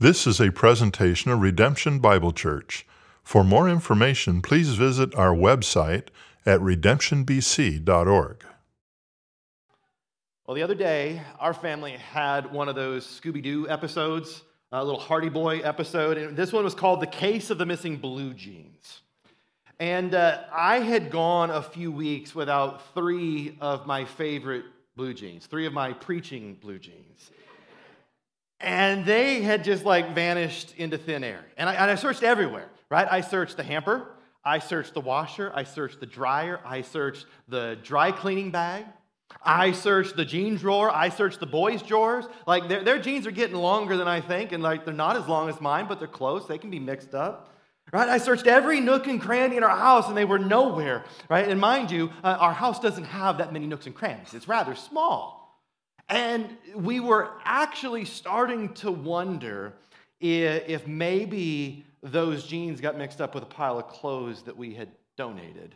This is a presentation of Redemption Bible Church. For more information, please visit our website at redemptionbc.org. Well, the other day, our family had one of those Scooby Doo episodes, a little Hardy Boy episode, and this one was called The Case of the Missing Blue Jeans. And uh, I had gone a few weeks without three of my favorite blue jeans, three of my preaching blue jeans. And they had just like vanished into thin air. And I, and I searched everywhere, right? I searched the hamper, I searched the washer, I searched the dryer, I searched the dry cleaning bag. I searched the jean drawer. I searched the boys' drawers. Like their, their jeans are getting longer than I think, and like they're not as long as mine, but they're close. They can be mixed up. Right? I searched every nook and cranny in our house, and they were nowhere. Right? And mind you, uh, our house doesn't have that many nooks and crannies. It's rather small. And we were actually starting to wonder if, maybe those jeans got mixed up with a pile of clothes that we had donated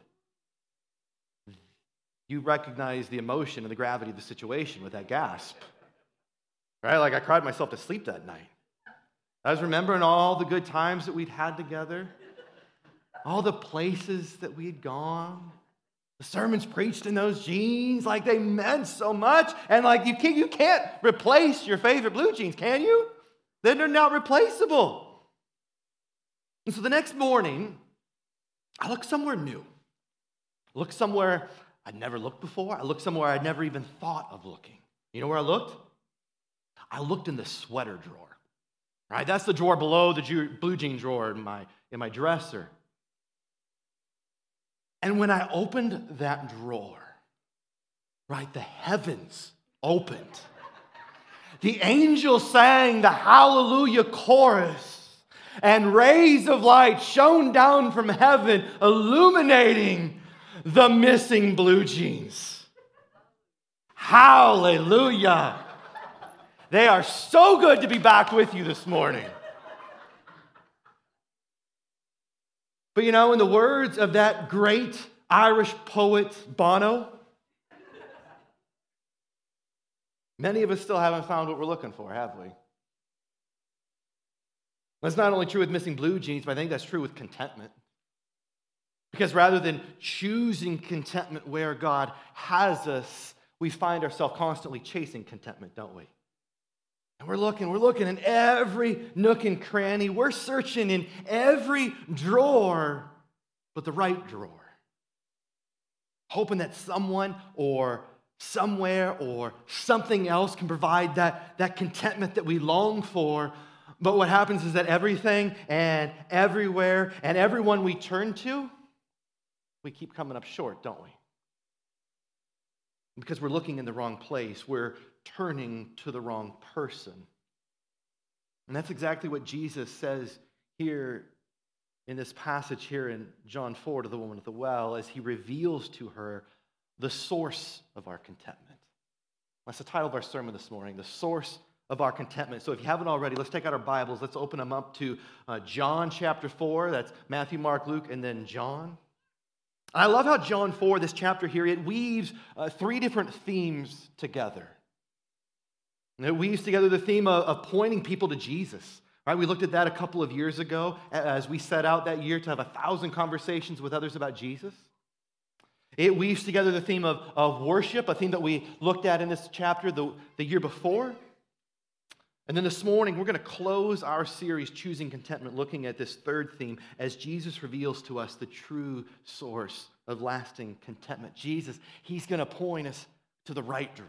you recognize the emotion and the gravity of the situation with that gasp. Right? Like I cried myself to sleep that night. I was remembering all the good times that we'd had together, all the places that we'd gone, the sermons preached in those jeans, like they meant so much. And like you can't, you can't replace your favorite blue jeans, can you? Then they're not replaceable. And so the next morning, I look somewhere new. I Look somewhere I'd never looked before. I looked somewhere I'd never even thought of looking. You know where I looked? I looked in the sweater drawer. Right? That's the drawer below the blue jean drawer in my, in my dresser. And when I opened that drawer, right, the heavens opened. The angels sang the hallelujah chorus, and rays of light shone down from heaven, illuminating the missing blue jeans. Hallelujah. They are so good to be back with you this morning. But you know, in the words of that great Irish poet Bono, many of us still haven't found what we're looking for, have we? That's not only true with missing blue jeans, but I think that's true with contentment. Because rather than choosing contentment where God has us, we find ourselves constantly chasing contentment, don't we? And we're looking, we're looking in every nook and cranny. We're searching in every drawer, but the right drawer. Hoping that someone or somewhere or something else can provide that, that contentment that we long for. But what happens is that everything and everywhere and everyone we turn to, we keep coming up short, don't we? Because we're looking in the wrong place, we're turning to the wrong person. And that's exactly what Jesus says here in this passage here in John 4 to the woman at the well as he reveals to her the source of our contentment. That's the title of our sermon this morning, the source of our contentment. So if you haven't already, let's take out our Bibles. Let's open them up to uh, John chapter 4. That's Matthew, Mark, Luke, and then John. I love how John 4, this chapter here, it weaves uh, three different themes together. And used together the theme of, of pointing people to Jesus. Right? We looked at that a couple of years ago as we set out that year to have a thousand conversations with others about Jesus. It weaves together the theme of, of worship, a theme that we looked at in this chapter the, the year before. And then this morning, we're going to close our series, Choosing Contentment, looking at this third theme as Jesus reveals to us the true source of lasting contentment. Jesus, He's going to point us to the right drawer,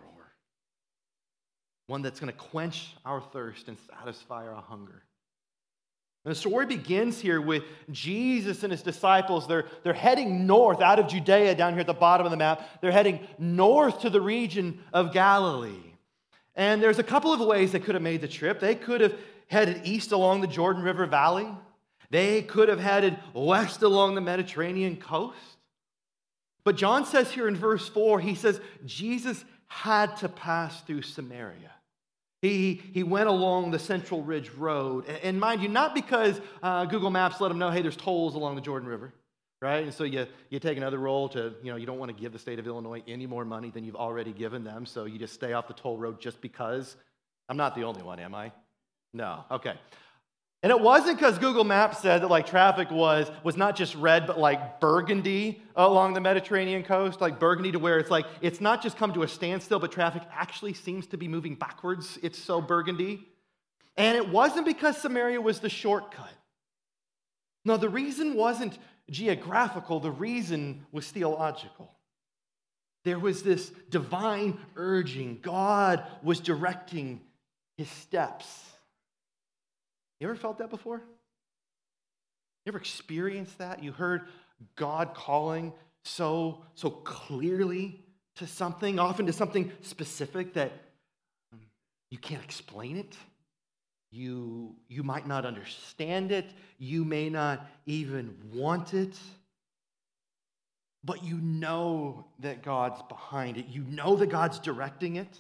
one that's going to quench our thirst and satisfy our hunger. And the story begins here with Jesus and his disciples. They're, they're heading north out of Judea down here at the bottom of the map. They're heading north to the region of Galilee. And there's a couple of ways they could have made the trip. They could have headed east along the Jordan River Valley, they could have headed west along the Mediterranean coast. But John says here in verse 4, he says, Jesus had to pass through Samaria. He, he went along the Central Ridge Road. And mind you, not because uh, Google Maps let him know, hey, there's tolls along the Jordan River right? And so you, you take another roll to, you know, you don't want to give the state of Illinois any more money than you've already given them, so you just stay off the toll road just because. I'm not the only one, am I? No. Okay. And it wasn't because Google Maps said that like traffic was was not just red, but like burgundy along the Mediterranean coast, like burgundy to where it's like it's not just come to a standstill, but traffic actually seems to be moving backwards. It's so burgundy. And it wasn't because Samaria was the shortcut. No, the reason wasn't geographical, the reason was theological. There was this divine urging. God was directing his steps. You ever felt that before? You ever experienced that? You heard God calling so so clearly to something, often to something specific that um, you can't explain it. You, you might not understand it. You may not even want it. But you know that God's behind it. You know that God's directing it.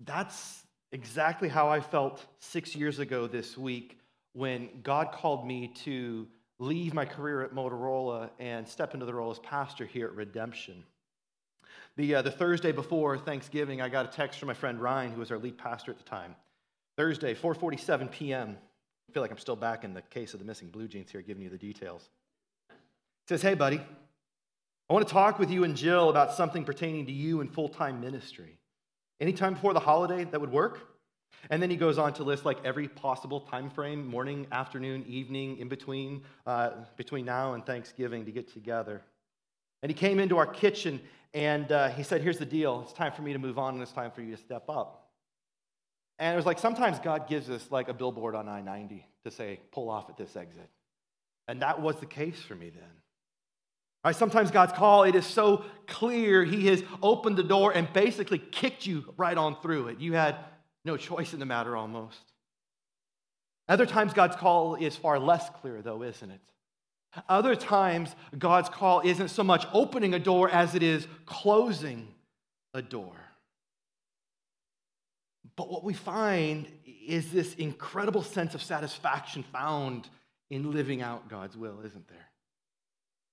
That's exactly how I felt six years ago this week when God called me to leave my career at Motorola and step into the role as pastor here at Redemption. The, uh, the Thursday before Thanksgiving, I got a text from my friend Ryan, who was our lead pastor at the time. Thursday, 4:47 p.m. I feel like I'm still back in the case of the missing blue jeans here, giving you the details. It says, "Hey, buddy, I want to talk with you and Jill about something pertaining to you and full-time ministry. Anytime before the holiday that would work." And then he goes on to list like every possible time frame: morning, afternoon, evening, in between, uh, between now and Thanksgiving to get together. And he came into our kitchen and uh, he said, "Here's the deal. It's time for me to move on, and it's time for you to step up." And it was like sometimes God gives us like a billboard on I 90 to say, pull off at this exit. And that was the case for me then. Right, sometimes God's call, it is so clear, He has opened the door and basically kicked you right on through it. You had no choice in the matter almost. Other times, God's call is far less clear, though, isn't it? Other times, God's call isn't so much opening a door as it is closing a door. But what we find is this incredible sense of satisfaction found in living out God's will, isn't there?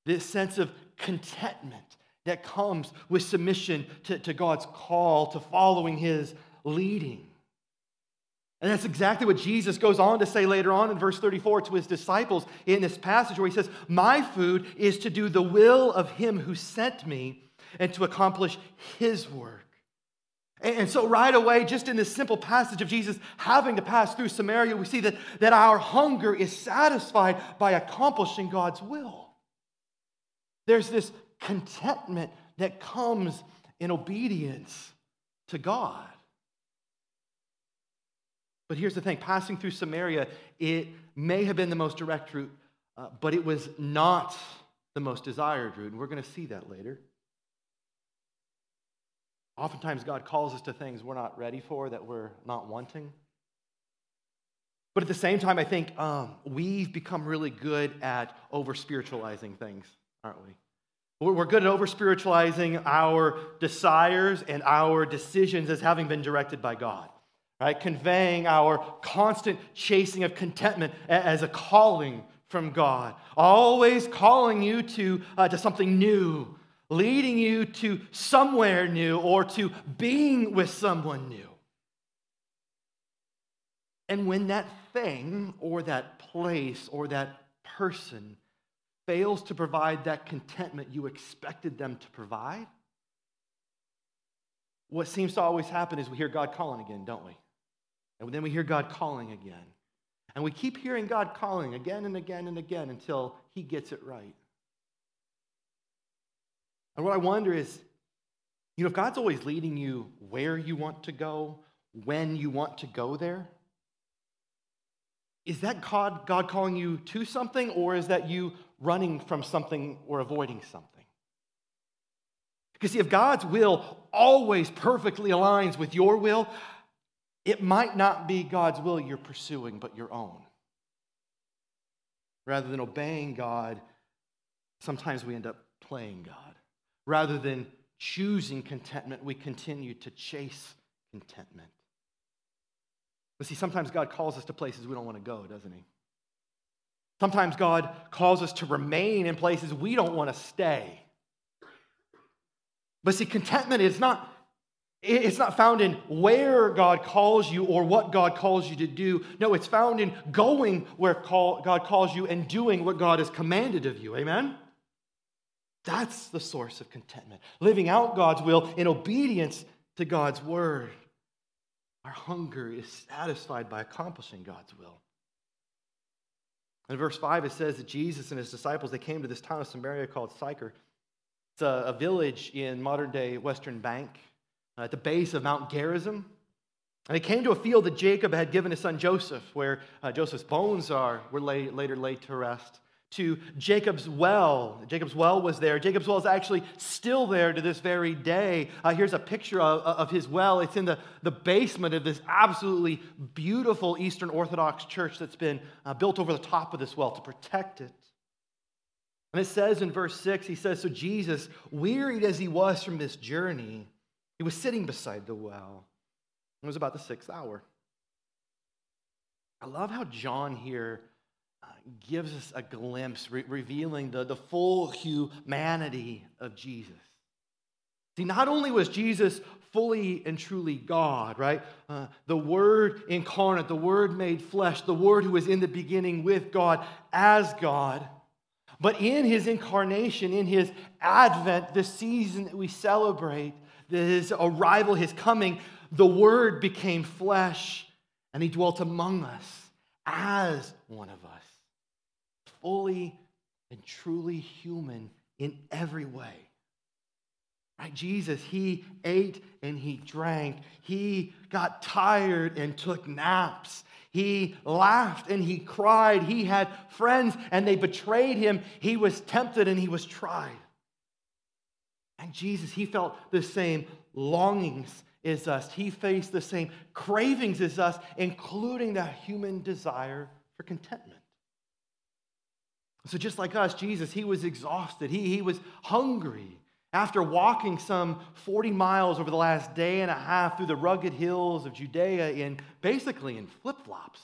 This sense of contentment that comes with submission to, to God's call, to following his leading. And that's exactly what Jesus goes on to say later on in verse 34 to his disciples in this passage where he says, My food is to do the will of him who sent me and to accomplish his work. And so, right away, just in this simple passage of Jesus having to pass through Samaria, we see that, that our hunger is satisfied by accomplishing God's will. There's this contentment that comes in obedience to God. But here's the thing passing through Samaria, it may have been the most direct route, uh, but it was not the most desired route. And we're going to see that later. Oftentimes, God calls us to things we're not ready for, that we're not wanting. But at the same time, I think um, we've become really good at over spiritualizing things, aren't we? We're good at over spiritualizing our desires and our decisions as having been directed by God, right? Conveying our constant chasing of contentment as a calling from God, always calling you to, uh, to something new, leading you to somewhere new or to being with someone new. And when that thing or that place or that person fails to provide that contentment you expected them to provide, what seems to always happen is we hear God calling again, don't we? And then we hear God calling again. And we keep hearing God calling again and again and again until He gets it right. And what I wonder is, you know, if God's always leading you where you want to go, when you want to go there, is that God, God calling you to something, or is that you running from something or avoiding something? Because see, if God's will always perfectly aligns with your will, it might not be God's will you're pursuing, but your own. Rather than obeying God, sometimes we end up playing God. Rather than choosing contentment, we continue to chase contentment. But see, sometimes God calls us to places we don't want to go, doesn't He? Sometimes God calls us to remain in places we don't want to stay. But see, contentment is not, It's not found in where God calls you or what God calls you to do. No, it's found in going where God calls you and doing what God has commanded of you. Amen? That's the source of contentment. Living out God's will in obedience to God's word. Our hunger is satisfied by accomplishing God's will. In verse 5, it says that Jesus and his disciples, they came to this town of Samaria called Sychar. It's a, a village in modern day Western Bank uh, at the base of Mount Gerizim. And they came to a field that Jacob had given his son Joseph, where uh, Joseph's bones are, were lay, later laid to rest. To Jacob's well. Jacob's well was there. Jacob's well is actually still there to this very day. Uh, here's a picture of, of his well. It's in the, the basement of this absolutely beautiful Eastern Orthodox church that's been uh, built over the top of this well to protect it. And it says in verse 6, he says, So Jesus, wearied as he was from this journey, he was sitting beside the well. It was about the sixth hour. I love how John here gives us a glimpse, re- revealing the, the full humanity of Jesus. See, not only was Jesus fully and truly God, right? Uh, the Word incarnate, the Word made flesh, the Word who was in the beginning with God as God. But in his incarnation, in his advent, the season that we celebrate, his arrival, his coming, the Word became flesh and he dwelt among us as one of us, fully and truly human in every way. Right? Jesus, he ate and he drank. He got tired and took naps. He laughed and he cried. He had friends and they betrayed him. He was tempted and he was tried. And Jesus, he felt the same longings as us. He faced the same cravings as us, including the human desire for contentment. So, just like us, Jesus, he was exhausted. He, he was hungry. After walking some 40 miles over the last day and a half through the rugged hills of Judea in basically in flip flops,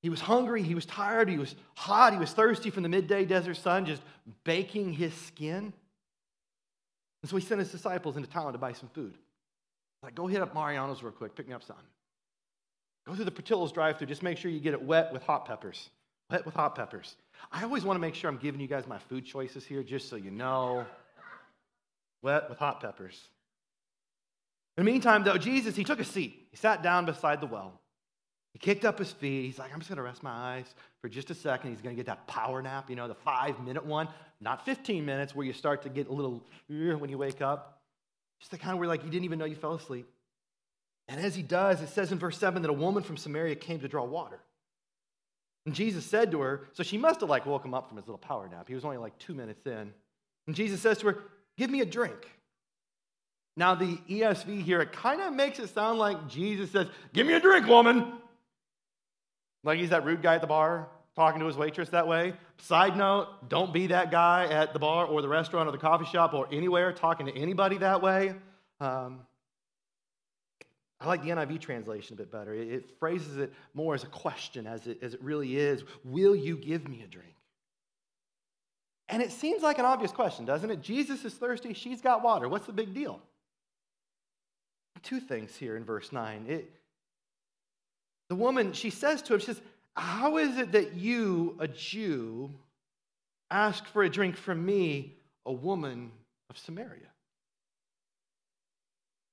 he was hungry, he was tired, he was hot, he was thirsty from the midday desert sun, just baking his skin. And so he sent his disciples into town to buy some food. Like, go hit up Mariano's real quick, pick me up something. Go through the Portillo's drive through, just make sure you get it wet with hot peppers. Wet with hot peppers. I always want to make sure I'm giving you guys my food choices here, just so you know. Wet with hot peppers. In the meantime, though, Jesus, he took a seat. He sat down beside the well. He kicked up his feet. He's like, I'm just going to rest my eyes for just a second. He's going to get that power nap, you know, the five minute one, not 15 minutes where you start to get a little uh, when you wake up. Just the kind of where like you didn't even know you fell asleep. And as he does, it says in verse 7 that a woman from Samaria came to draw water. And Jesus said to her, so she must have like woke him up from his little power nap. He was only like two minutes in. And Jesus says to her, Give me a drink. Now, the ESV here, it kind of makes it sound like Jesus says, Give me a drink, woman. Like he's that rude guy at the bar talking to his waitress that way. Side note, don't be that guy at the bar or the restaurant or the coffee shop or anywhere talking to anybody that way. Um, I like the NIV translation a bit better. It, it phrases it more as a question, as it, as it really is Will you give me a drink? And it seems like an obvious question, doesn't it? Jesus is thirsty, she's got water. What's the big deal? Two things here in verse 9. It, the woman, she says to him, she says, How is it that you, a Jew, ask for a drink from me, a woman of Samaria?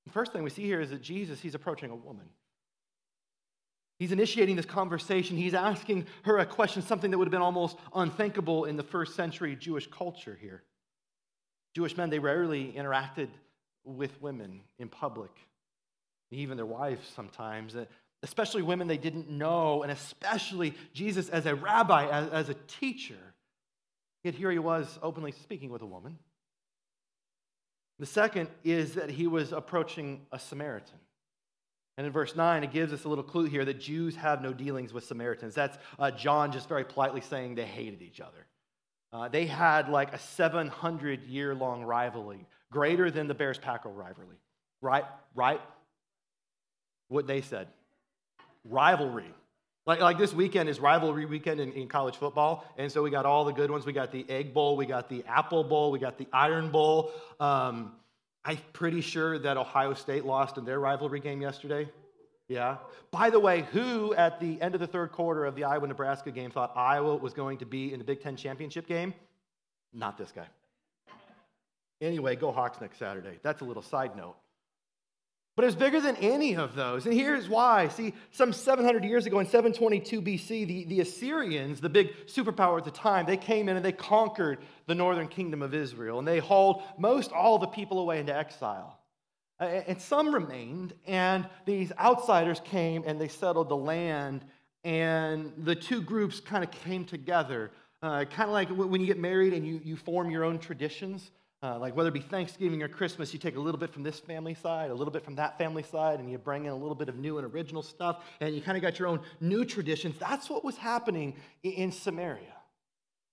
The first thing we see here is that Jesus, he's approaching a woman. He's initiating this conversation. He's asking her a question, something that would have been almost unthinkable in the first century Jewish culture here. Jewish men, they rarely interacted with women in public, even their wives sometimes eh, especially women they didn't know, and especially Jesus as a rabbi, as, as a teacher. Yet here he was openly speaking with a woman. The second is that he was approaching a Samaritan. And in verse 9, it gives us a little clue here that Jews have no dealings with Samaritans. That's uh, John just very politely saying they hated each other. Uh, they had like a 700 year long rivalry, greater than the Bears Packer rivalry. Right? Right? What they said rivalry. Like, like this weekend is rivalry weekend in, in college football. And so we got all the good ones. We got the Egg Bowl, we got the Apple Bowl, we got the Iron Bowl. Um, I'm pretty sure that Ohio State lost in their rivalry game yesterday. Yeah. By the way, who at the end of the third quarter of the Iowa Nebraska game thought Iowa was going to be in the Big Ten championship game? Not this guy. Anyway, go Hawks next Saturday. That's a little side note. But it's bigger than any of those. And here's why. See, some 700 years ago in 722 BC, the, the Assyrians, the big superpower at the time, they came in and they conquered the northern kingdom of Israel. And they hauled most all the people away into exile. And some remained, and these outsiders came and they settled the land, and the two groups kind of came together. Uh, kind of like when you get married and you, you form your own traditions. Uh, like whether it be Thanksgiving or Christmas, you take a little bit from this family side, a little bit from that family side, and you bring in a little bit of new and original stuff, and you kind of got your own new traditions. That's what was happening in Samaria.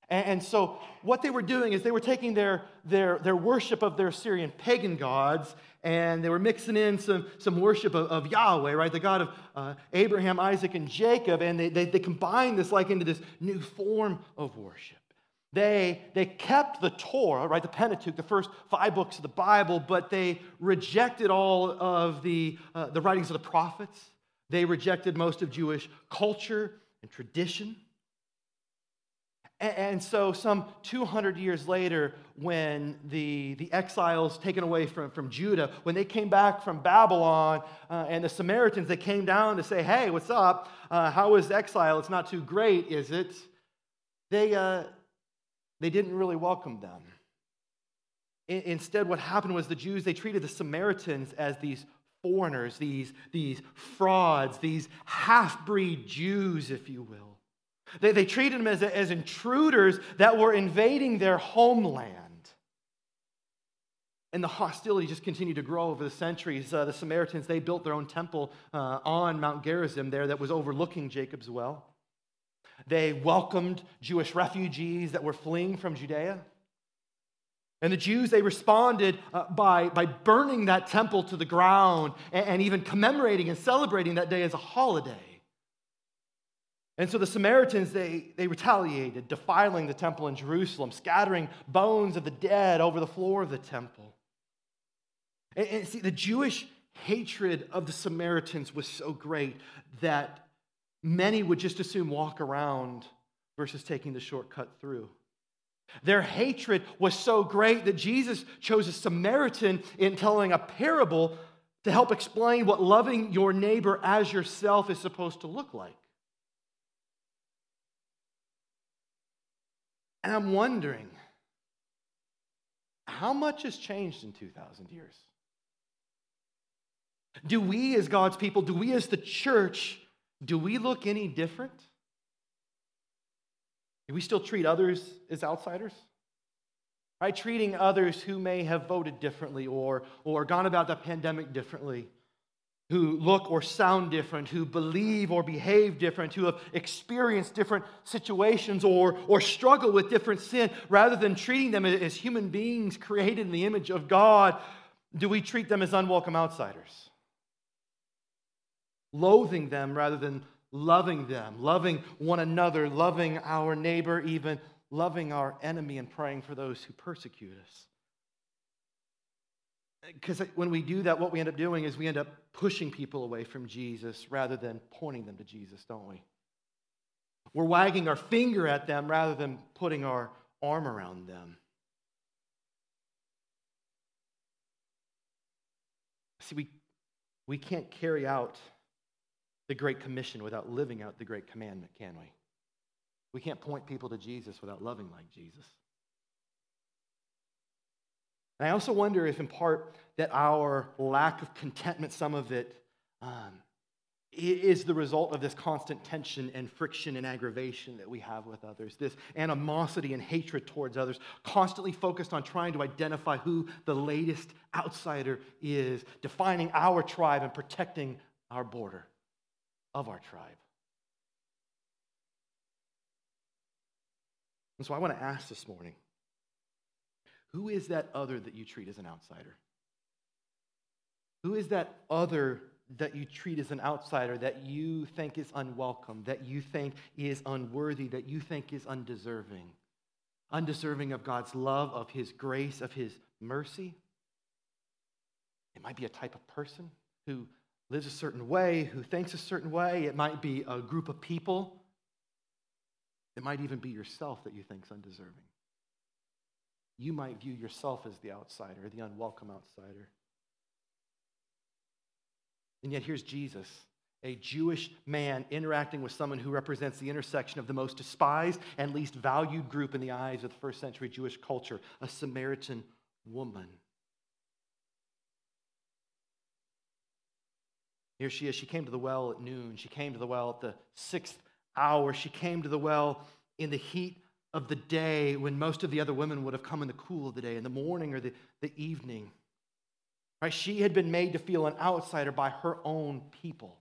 And, so, what they were doing is they were taking their, their, their worship of their Syrian pagan gods and they were mixing in some, some worship of, of Yahweh, right? The God of uh, Abraham, Isaac, and Jacob. And they, they, they combined this like into this new form of worship. They, they kept the Torah, right, the Pentateuch, the first five books of the Bible, but they rejected all of the, uh, the writings of the prophets. They rejected most of Jewish culture and tradition. And so, some 200 years later, when the, the exiles taken away from, from Judah, when they came back from Babylon uh, and the Samaritans, they came down to say, Hey, what's up? Uh, how is exile? It's not too great, is it? They, uh, they didn't really welcome them. instead, what happened was the Jews, they treated the Samaritans as these foreigners, these, these frauds, these half breed Jews, if you will. They, they treated them as, as intruders that were invading their homeland. And the hostility just continued to grow over the centuries. Uh, the Samaritans, they built their own temple uh, on Mount Gerizim there that was overlooking Jacob's well. They welcomed Jewish refugees that were fleeing from Judea. And the Jews, they responded uh, by, by burning that temple to the ground and, and even commemorating and celebrating that day as a holiday. And so the Samaritans, they, they retaliated, defiling the temple in Jerusalem, scattering bones of the dead over the floor of the temple. And, and see, the Jewish hatred of the Samaritans was so great that many would just assume walk around versus taking the shortcut through. Their hatred was so great that Jesus chose a Samaritan in telling a parable to help explain what loving your neighbor as yourself is supposed to look like. And I'm wondering how much has changed in 2,000 years? Do we, as God's people, do we, as the church, do we look any different? Do we still treat others as outsiders? Right? Treating others who may have voted differently or, or gone about the pandemic differently who look or sound different, who believe or behave different, who have experienced different situations or, or struggle with different sin, rather than treating them as human beings created in the image of God, do we treat them as unwelcome outsiders? Loathing them rather than loving them, loving one another, loving our neighbor, even loving our enemy, and praying for those who persecute us. Because when we do that, what we end up doing is we end up pushing people away from Jesus rather than pointing them to Jesus, don't we? We're wagging our finger at them rather than putting our arm around them. See, we, we can't carry out the Great Commission without living out the Great Commandment, can we? We can't point people to Jesus without loving like Jesus. And I also wonder if, in part, that our lack of contentment, some of it, um, is the result of this constant tension and friction and aggravation that we have with others, this animosity and hatred towards others, constantly focused on trying to identify who the latest outsider is, defining our tribe and protecting our border of our tribe. And so I want to ask this morning who is that other that you treat as an outsider? Who is that other that you treat as an outsider that you think is unwelcome, that you think is unworthy, that you think is undeserving? Undeserving of God's love, of His grace, of His mercy? It might be a type of person who lives a certain way, who thinks a certain way. It might be a group of people. It might even be yourself that you think is undeserving. You might view yourself as the outsider, the unwelcome outsider. And yet, here's Jesus, a Jewish man interacting with someone who represents the intersection of the most despised and least valued group in the eyes of the first century Jewish culture a Samaritan woman. Here she is. She came to the well at noon. She came to the well at the sixth hour. She came to the well in the heat of the day when most of the other women would have come in the cool of the day, in the morning or the, the evening. Right? She had been made to feel an outsider by her own people.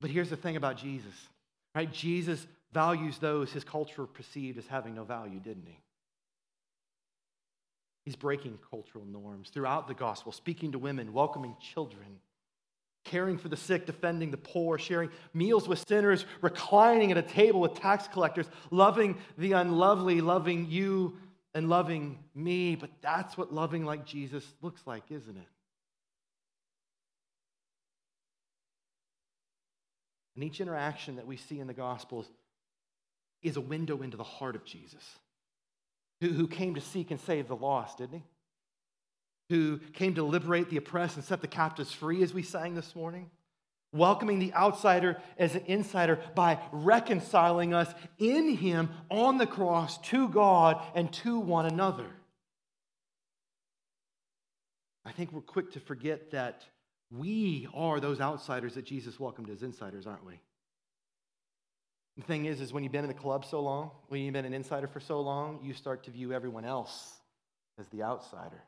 But here's the thing about Jesus. Right? Jesus values those his culture perceived as having no value, didn't he? He's breaking cultural norms throughout the gospel, speaking to women, welcoming children caring for the sick, defending the poor, sharing meals with sinners, reclining at a table with tax collectors, loving the unlovely, loving you and loving me. But that's what loving like Jesus looks like, isn't it? And each interaction that we see in the Gospels is a window into the heart of Jesus, who, came to seek and save the lost, didn't he? Who came to liberate the oppressed and set the captives free, as we sang this morning. Welcoming the outsider as an insider by reconciling us in Him on the cross to God and to one another. I think we're quick to forget that we are those outsiders that Jesus welcomed as insiders, aren't we? The thing is, is when you've been in the club so long, when you've been an insider for so long, you start to view everyone else as the outsider.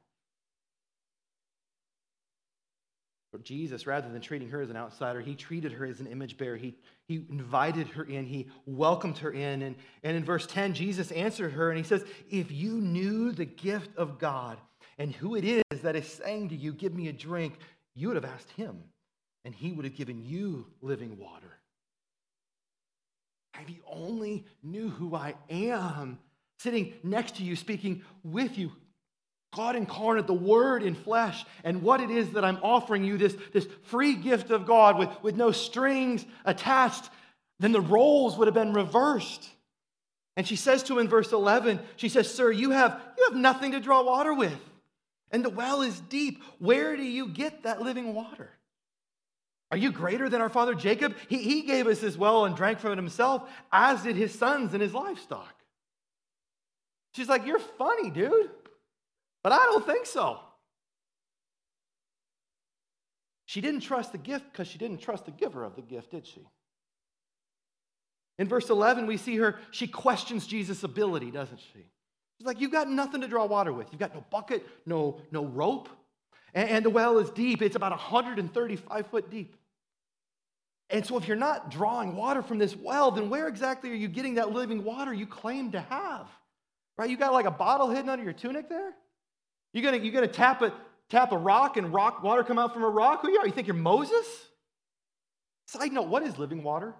But Jesus, rather than treating her as an outsider, he treated her as an image bearer. He, he invited her in, he welcomed her in. And, and in verse 10, Jesus answered her and he says, If you knew the gift of God and who it is that is saying to you, Give me a drink, you would have asked him, and he would have given you living water. If you only knew who I am, sitting next to you, speaking with you, God incarnate, the Word in flesh, and what it is that I'm offering you this, this free gift of God with, with no strings attached, then the roles would have been reversed. And she says to him in verse 11, she says, Sir, you have, you have nothing to draw water with, and the well is deep. Where do you get that living water? Are you greater than our father Jacob? He, he gave us this well and drank from it himself, as did his sons and his livestock. She's like, You're funny, dude. But I don't think so. She didn't trust the gift because she didn't trust the giver of the gift, did she? In verse 11, we see her, she questions Jesus' ability, doesn't she? She's like, You've got nothing to draw water with. You've got no bucket, no, no rope. And, and the well is deep. It's about 135 foot deep. And so, if you're not drawing water from this well, then where exactly are you getting that living water you claim to have? Right? You got like a bottle hidden under your tunic there? You gonna you gonna tap a tap a rock and rock water come out from a rock? Who you are? You think you're Moses? Side note: What is living water?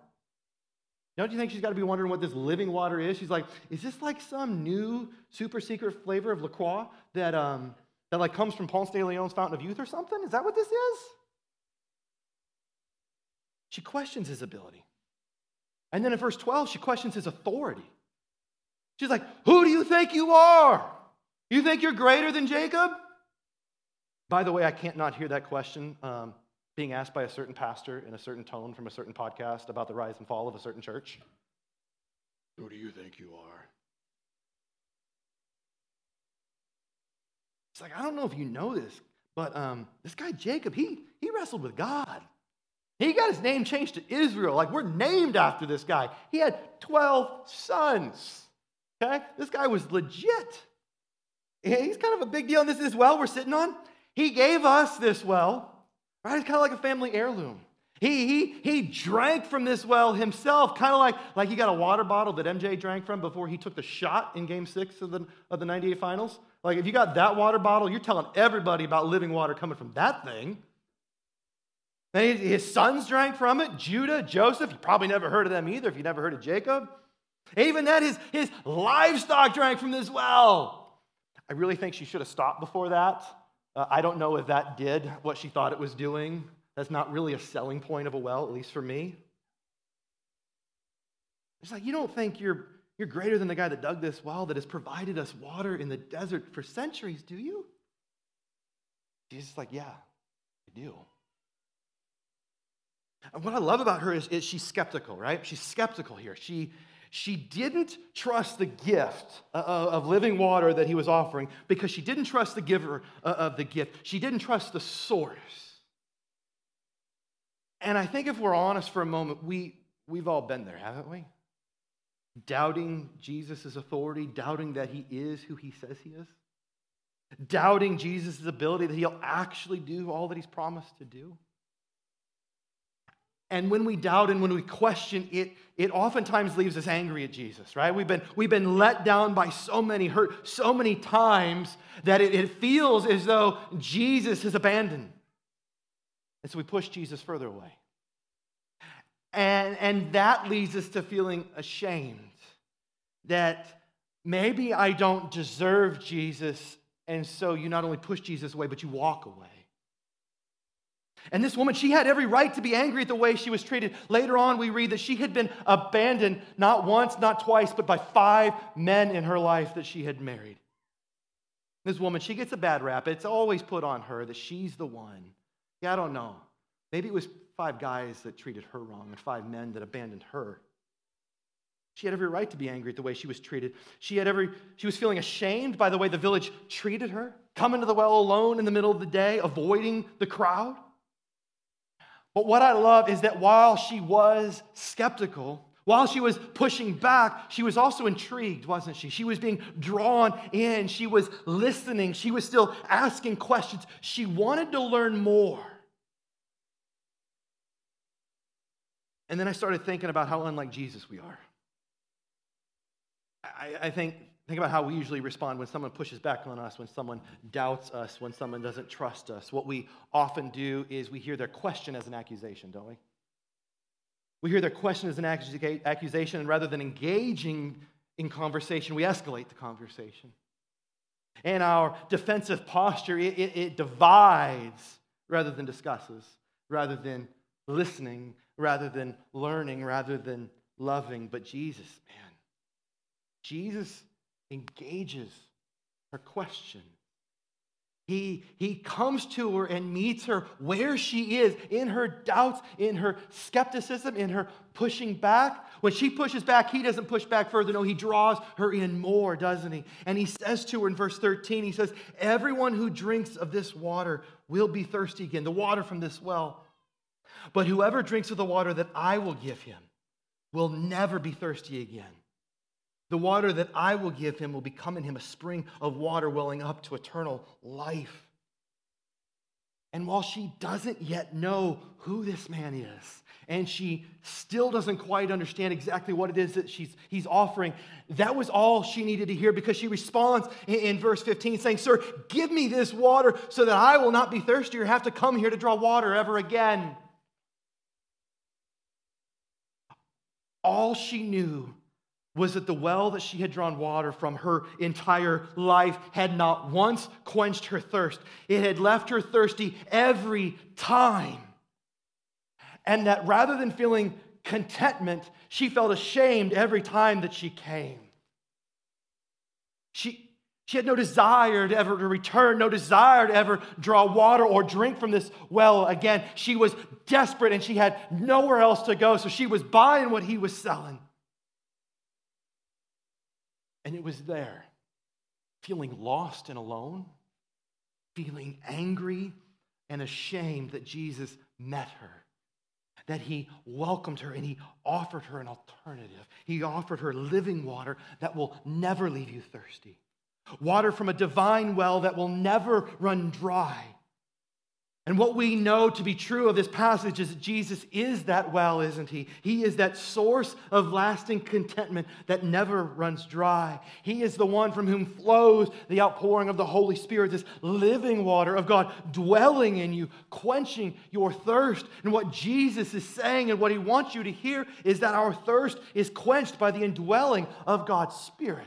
Don't you think she's got to be wondering what this living water is? She's like, is this like some new super secret flavor of LaCroix that um that like comes from Ponce de Leon's Fountain of Youth or something? Is that what this is? She questions his ability. And then in verse 12, she questions his authority. She's like, Who do you think you are? You think you're greater than Jacob? By the way, I can't not hear that question um, being asked by a certain pastor in a certain tone from a certain podcast about the rise and fall of a certain church. Who do you think you are? It's like, I don't know if you know this, but um, this guy Jacob, he, he wrestled with God. He got his name changed to Israel. Like, we're named after this guy. He had 12 sons. Okay? This guy was legit. He's kind of a big deal. And this is well we're sitting on. He gave us this well, right? It's kind of like a family heirloom. He, he, he drank from this well himself, kind of like, like he got a water bottle that MJ drank from before he took the shot in game six of the, of the 98 finals. Like, if you got that water bottle, you're telling everybody about living water coming from that thing. And his sons drank from it Judah, Joseph. You probably never heard of them either if you never heard of Jacob. Even that, his, his livestock drank from this well. I really think she should have stopped before that. Uh, I don't know if that did what she thought it was doing. That's not really a selling point of a well, at least for me. It's like, you don't think you're, you're greater than the guy that dug this well, that has provided us water in the desert for centuries, do you? Jesus is like, yeah, I do. And what I love about her is, is she's skeptical, right? She's skeptical here. She, she didn't trust the gift uh, uh, of living water that he was offering because she didn't trust the giver uh, of the gift. She didn't trust the source. And I think if we're honest for a moment, we, we've all been there, haven't we? Doubting Jesus' authority, doubting that he is who he says he is, doubting Jesus' ability that he'll actually do all that he's promised to do. And when we doubt and when we question, it, it oftentimes leaves us angry at Jesus, right? We've been, we've been let down by so many hurt, so many times that it, it feels as though Jesus has abandoned. And so we push Jesus further away. And, and that leads us to feeling ashamed that maybe I don't deserve Jesus. And so you not only push Jesus away, but you walk away. And this woman, she had every right to be angry at the way she was treated. Later on, we read that she had been abandoned not once, not twice, but by five men in her life that she had married. This woman, she gets a bad rap. It's always put on her that she's the one. Yeah, I don't know. Maybe it was five guys that treated her wrong and five men that abandoned her. She had every right to be angry at the way she was treated. She had every she was feeling ashamed by the way the village treated her, coming to the well alone in the middle of the day, avoiding the crowd. But what I love is that while she was skeptical, while she was pushing back, she was also intrigued, wasn't she? She was being drawn in. She was listening. She was still asking questions. She wanted to learn more. And then I started thinking about how unlike Jesus we are. I, I think Think about how we usually respond when someone pushes back on us, when someone doubts us, when someone doesn't trust us. What we often do is we hear their question as an accusation, don't we? We hear their question as an accusation, and rather than engaging in conversation, we escalate the conversation. And our defensive posture, it, it, it divides rather than discusses, rather than listening, rather than learning, rather than loving. But Jesus, man, Jesus engages her question. He, he comes to her and meets her where she is in her doubts, in her skepticism, in her pushing back. When she pushes back, he doesn't push back further. No, he draws her in more, doesn't he? And he says to her in verse 13, he says, Everyone who drinks of this water will be thirsty again, the water from this well. But whoever drinks of the water that I will give him will never be thirsty again. The water that I will give him will become in him a spring of water welling up to eternal life. And while she doesn't yet know who this man is, and she still doesn't quite understand exactly what it is that she's, he's offering, that was all she needed to hear because she responds in, in verse 15 saying, Sir, give me this water so that I will not be thirsty or have to come here to draw water ever again. All she knew was that the well that she had drawn water from her entire life had not once quenched her thirst. It had left her thirsty every time. And that rather than feeling contentment, she felt ashamed every time that she came. She, she had no desire to ever to return, no desire to ever draw water or drink from this well again. She was desperate and she had nowhere else to go, so she was buying what he was selling. And it was there, feeling lost and alone, feeling angry and ashamed that Jesus met her, that he welcomed her and he offered her an alternative. He offered her living water that will never leave you thirsty, water from a divine well that will never run dry. And what we know to be true of this passage is that Jesus is that well, isn't he? He is that source of lasting contentment that never runs dry. He is the one from whom flows the outpouring of the Holy Spirit, this living water of God dwelling in you, quenching your thirst. And what Jesus is saying and what he wants you to hear is that our thirst is quenched by the indwelling of God's Spirit.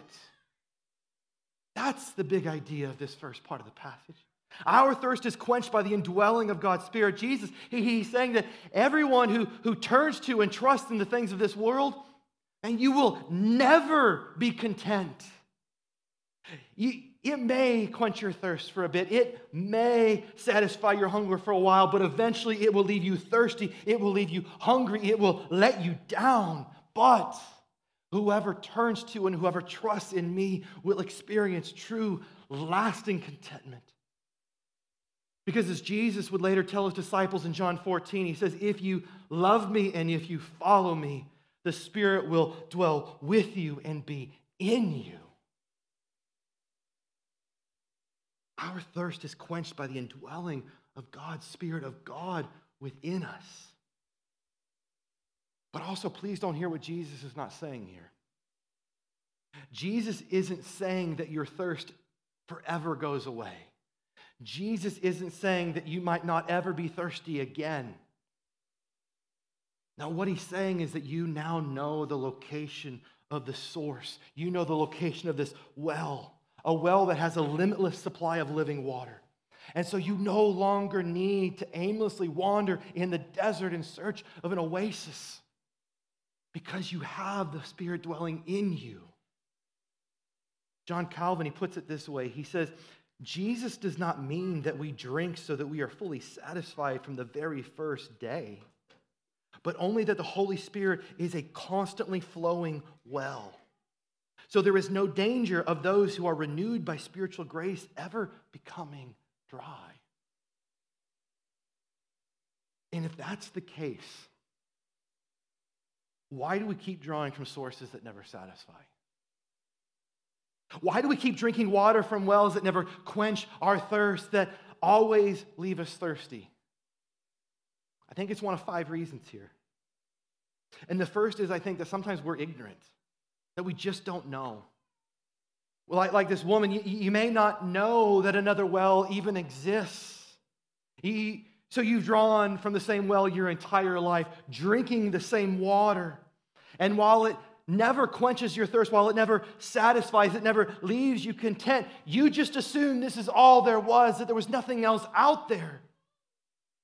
That's the big idea of this first part of the passage. Our thirst is quenched by the indwelling of God's Spirit. Jesus, he, he's saying that everyone who, who turns to and trusts in the things of this world, and you will never be content. You, it may quench your thirst for a bit. It may satisfy your hunger for a while, but eventually it will leave you thirsty. It will leave you hungry. It will let you down. But whoever turns to and whoever trusts in me will experience true, lasting contentment. Because as Jesus would later tell his disciples in John 14, he says, If you love me and if you follow me, the Spirit will dwell with you and be in you. Our thirst is quenched by the indwelling of God's Spirit of God within us. But also, please don't hear what Jesus is not saying here. Jesus isn't saying that your thirst forever goes away. Jesus isn't saying that you might not ever be thirsty again. Now, what he's saying is that you now know the location of the source. You know the location of this well, a well that has a limitless supply of living water. And so you no longer need to aimlessly wander in the desert in search of an oasis because you have the Spirit dwelling in you. John Calvin, he puts it this way He says, Jesus does not mean that we drink so that we are fully satisfied from the very first day, but only that the Holy Spirit is a constantly flowing well. So there is no danger of those who are renewed by spiritual grace ever becoming dry. And if that's the case, why do we keep drawing from sources that never satisfy? Why do we keep drinking water from wells that never quench our thirst, that always leave us thirsty? I think it's one of five reasons here. And the first is I think that sometimes we're ignorant, that we just don't know. Well, like, like this woman, you, you, may not know that another well even exists. So you've drawn from the same well your entire life, drinking the same water. And while it never quenches your thirst, while it never satisfies, it never leaves you content, you just assume this is all there was, that there was nothing else out there.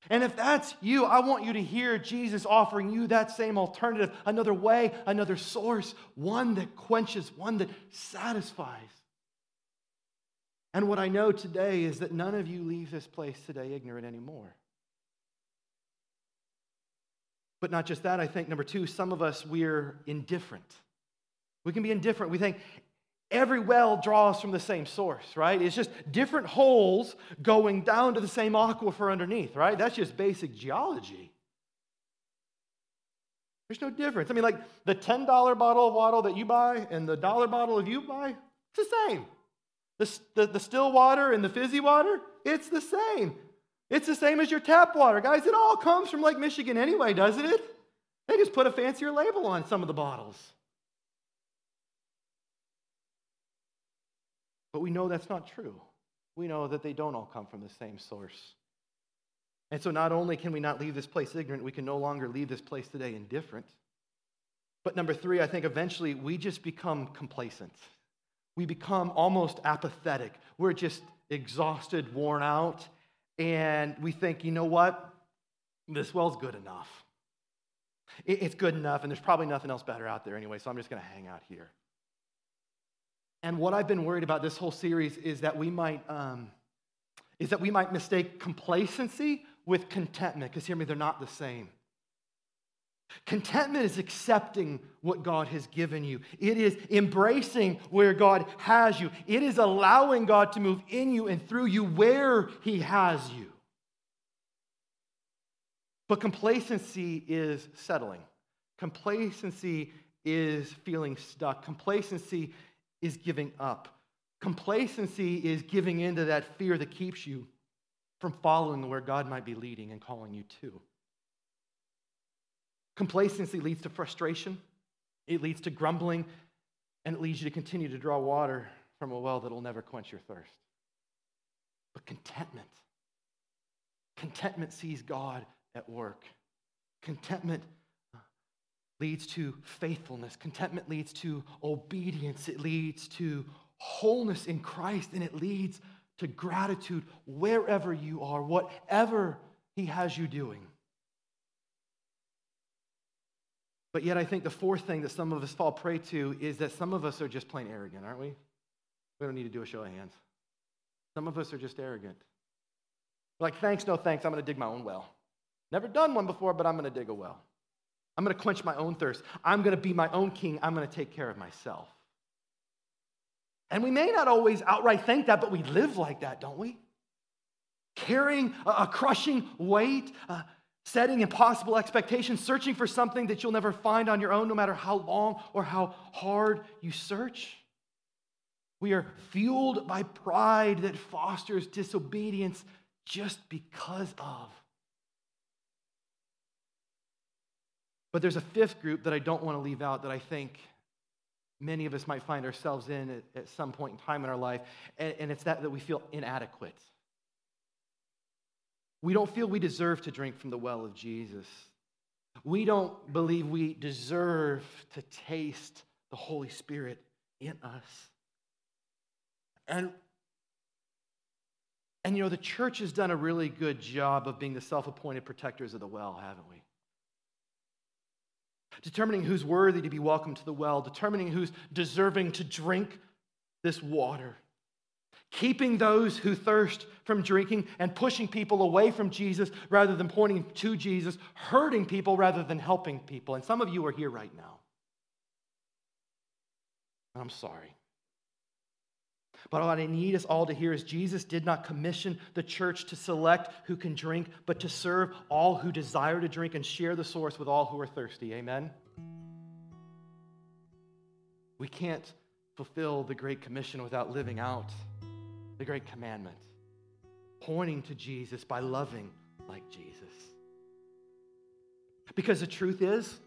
And if that's you, I want you to hear Jesus offering you that same alternative, another way, another source, one that quenches, one that satisfies. And what I know today is that none of you leave this place today ignorant anymore. But not just that, I think, number two, some of us, we're indifferent. We can be indifferent. We think every well draws from the same source, right? It's just different holes going down to the same aquifer underneath, right? That's just basic geology. There's no difference. I mean, like the $10 bottle of water that you buy and the dollar bottle of you buy, it's the same. The, the, the still water and the fizzy water, it's the same. It's the same as your tap water, guys. It all comes from Lake Michigan anyway, doesn't it? They just put a fancier label on some of the bottles. But we know that's not true. We know that they don't all come from the same source. And so not only can we not leave this place ignorant, we can no longer leave this place today indifferent. But number three, I think eventually we just become complacent. We become almost apathetic. We're just exhausted, worn out, and we think, you know what? This well's good enough. It's good enough, and there's probably nothing else better out there anyway, so I'm just going to hang out here. And what I've been worried about this whole series is that we might, um, is that we might mistake complacency with contentment, because hear me, they're not the same. Contentment is accepting what God has given you. It is embracing where God has you. It is allowing God to move in you and through you where He has you. But complacency is settling. Complacency is feeling stuck. Complacency is giving up. Complacency is giving into that fear that keeps you from following where God might be leading and calling you to. Complacency leads to frustration, it leads to grumbling, and it leads you to continue to draw water from a well that will never quench your thirst. But contentment, contentment sees God at work. Contentment uh, leads to faithfulness. Contentment leads to obedience. It leads to wholeness in Christ, and it leads to gratitude wherever you are, whatever He has you doing. But yet, I think the fourth thing that some of us fall prey to is that some of us are just plain arrogant, aren't we? We don't need to do a show of hands. Some of us are just arrogant. We're Like, thanks, no thanks, I'm going to dig my own well. Never done one before, but I'm going to dig a well. I'm going to quench my own thirst. I'm going to be my own king. I'm going to take care of myself. And we may not always outright think that, but we live like that, don't we? Carrying a, crushing weight, uh, setting impossible expectations, searching for something that you'll never find on your own, no matter how long or how hard you search. We are fueled by pride that fosters disobedience just because of. But there's a fifth group that I don't want to leave out that I think many of us might find ourselves in at, at some point in time in our life, and, and it's that that we feel inadequate. We don't feel we deserve to drink from the well of Jesus. We don't believe we deserve to taste the Holy Spirit in us. And, and you know, the church has done a really good job of being the self appointed protectors of the well, haven't we? Determining who's worthy to be welcomed to the well, determining who's deserving to drink this water keeping those who thirst from drinking and pushing people away from Jesus rather than pointing to Jesus, hurting people rather than helping people. And some of you are here right now. I'm sorry. But what I need us all to hear is Jesus did not commission the church to select who can drink, but to serve all who desire to drink and share the source with all who are thirsty. Amen? We can't fulfill the Great Commission without living out the great commandment, pointing to Jesus by loving like Jesus. Because the truth is,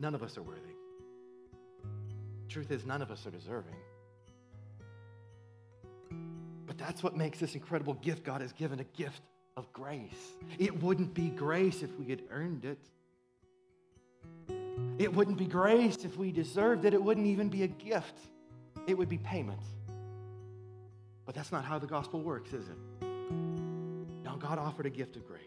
none of us are worthy. Truth is, none of us are deserving. But that's what makes this incredible gift God has given a gift of grace. It wouldn't be grace if we had earned it. It wouldn't be grace if we deserved it. It wouldn't even be a gift it would be payment. But that's not how the gospel works, is it? Now, God offered a gift of grace,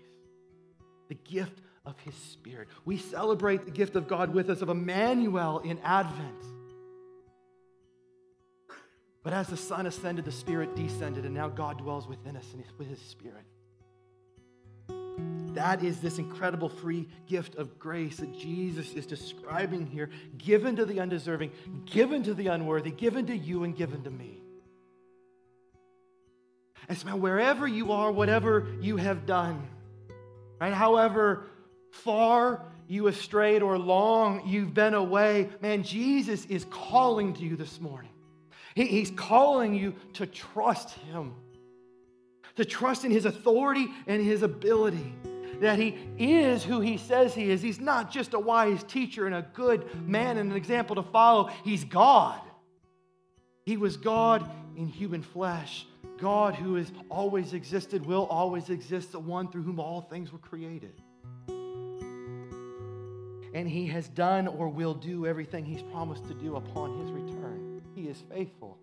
the gift of His Spirit. We celebrate the gift of God with us, of Emmanuel in Advent. But as the Son ascended, the Spirit descended, and now God dwells within us and with His Spirit. That is this incredible free gift of grace that Jesus is describing here, given to the undeserving, given to the unworthy, given to you, and given to me. And so, wherever you are, whatever you have done, right, however far you have strayed or long you've been away, man, Jesus is calling to you this morning. He, he's calling you to trust Him, to trust in His authority and His ability that he is who he says he is. He's not just a wise teacher and a good man and an example to follow, he's God. He was God in human flesh, God who has always existed, will always exist, the one through whom all things were created. And he has done or will do everything he's promised to do upon his return. He is faithful.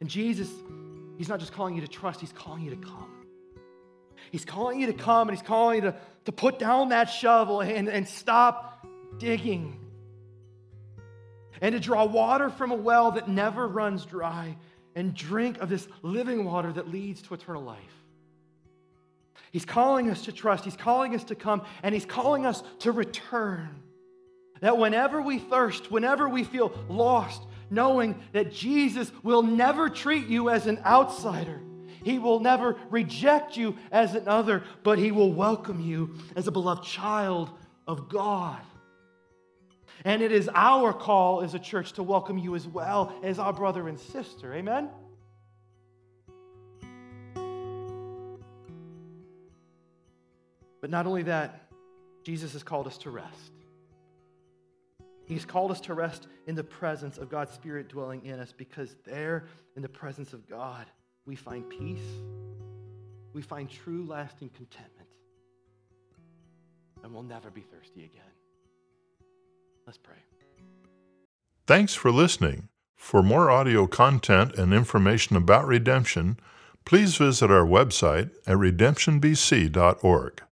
And Jesus, he's not just calling you to trust, he's calling you to come. He's calling you to come and He's calling you to, to put down that shovel and, and stop digging. And to draw water from a well that never runs dry and drink of this living water that leads to eternal life. He's calling us to trust, He's calling us to come, and He's calling us to return. That whenever we thirst, whenever we feel lost, knowing that Jesus will never treat you as an outsider he will never reject you as another, but He will welcome you as a beloved child of God. And it is our call as a church to welcome you as well as our brother and sister. Amen? But not only that, Jesus has called us to rest. He's called us to rest in the presence of God's Spirit dwelling in us because there, in the presence of God, we find peace, we find true, lasting contentment, and we'll never be thirsty again. Let's pray. Thanks for listening. For more audio content and information about redemption, please visit our website at redemptionbc.org.